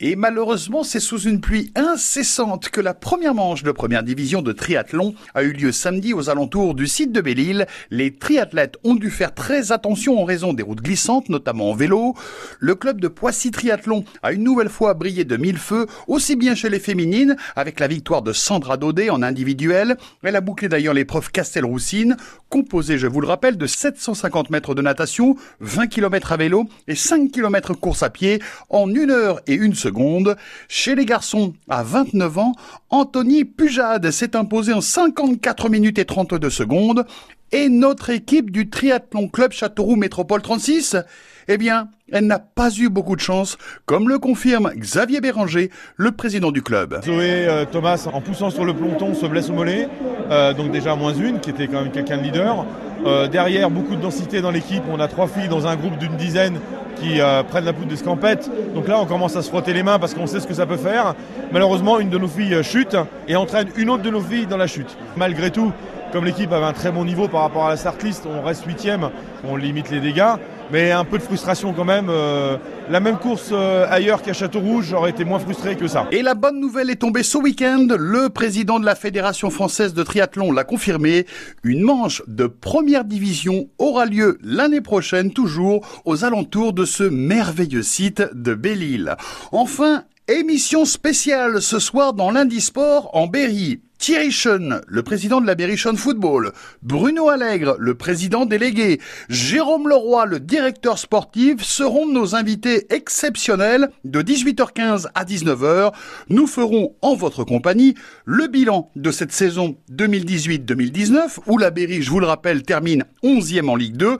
Et malheureusement, c'est sous une pluie incessante que la première manche de première division de triathlon a eu lieu samedi aux alentours du site de Belle-Île. Les triathlètes ont dû faire très attention en raison des routes glissantes, notamment en vélo. Le club de Poissy Triathlon a une nouvelle fois brillé de mille feux, aussi bien chez les féminines, avec la victoire de Sandra Daudet en individuel. Elle a bouclé d'ailleurs l'épreuve Castelroussine, composée, je vous le rappelle, de 750 mètres de natation, 20 km à vélo et 5 km course à pied en une heure et une Chez les garçons, à 29 ans, Anthony Pujade s'est imposé en 54 minutes et 32 secondes. Et notre équipe du Triathlon Club Châteauroux Métropole 36, eh bien, elle n'a pas eu beaucoup de chance, comme le confirme Xavier Béranger, le président du club. Zoé euh, Thomas, en poussant sur le peloton, se blesse au mollet, euh, donc déjà moins une, qui était quand même quelqu'un de leader. Euh, derrière, beaucoup de densité dans l'équipe, on a trois filles dans un groupe d'une dizaine qui euh, prennent la poudre d'escampette. Donc là, on commence à se frotter les mains parce qu'on sait ce que ça peut faire. Malheureusement, une de nos filles euh, chute et entraîne une autre de nos filles dans la chute. Malgré tout, comme l'équipe avait un très bon niveau par rapport à la start list, on reste huitième, on limite les dégâts, mais un peu de frustration quand même. Euh, la même course euh, ailleurs qu'à Château-Rouge, j'aurais été moins frustré que ça. Et la bonne nouvelle est tombée ce week-end. Le président de la Fédération française de triathlon l'a confirmé. Une manche de première division aura lieu l'année prochaine, toujours aux alentours de ce merveilleux site de Belle-Île. Enfin, émission spéciale ce soir dans l'Indisport en Berry. Thierry Schoen, le président de la Berrichon Football, Bruno Allègre, le président délégué, Jérôme Leroy, le directeur sportif, seront nos invités exceptionnels de 18h15 à 19h. Nous ferons en votre compagnie le bilan de cette saison 2018-2019 où la Berry, je vous le rappelle, termine 11e en Ligue 2.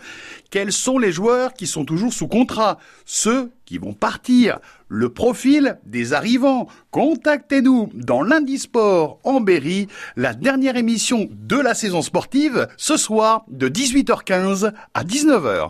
Quels sont les joueurs qui sont toujours sous contrat? Ceux qui vont partir. Le profil des arrivants. Contactez-nous dans l'Indisport en Berry, la dernière émission de la saison sportive, ce soir de 18h15 à 19h.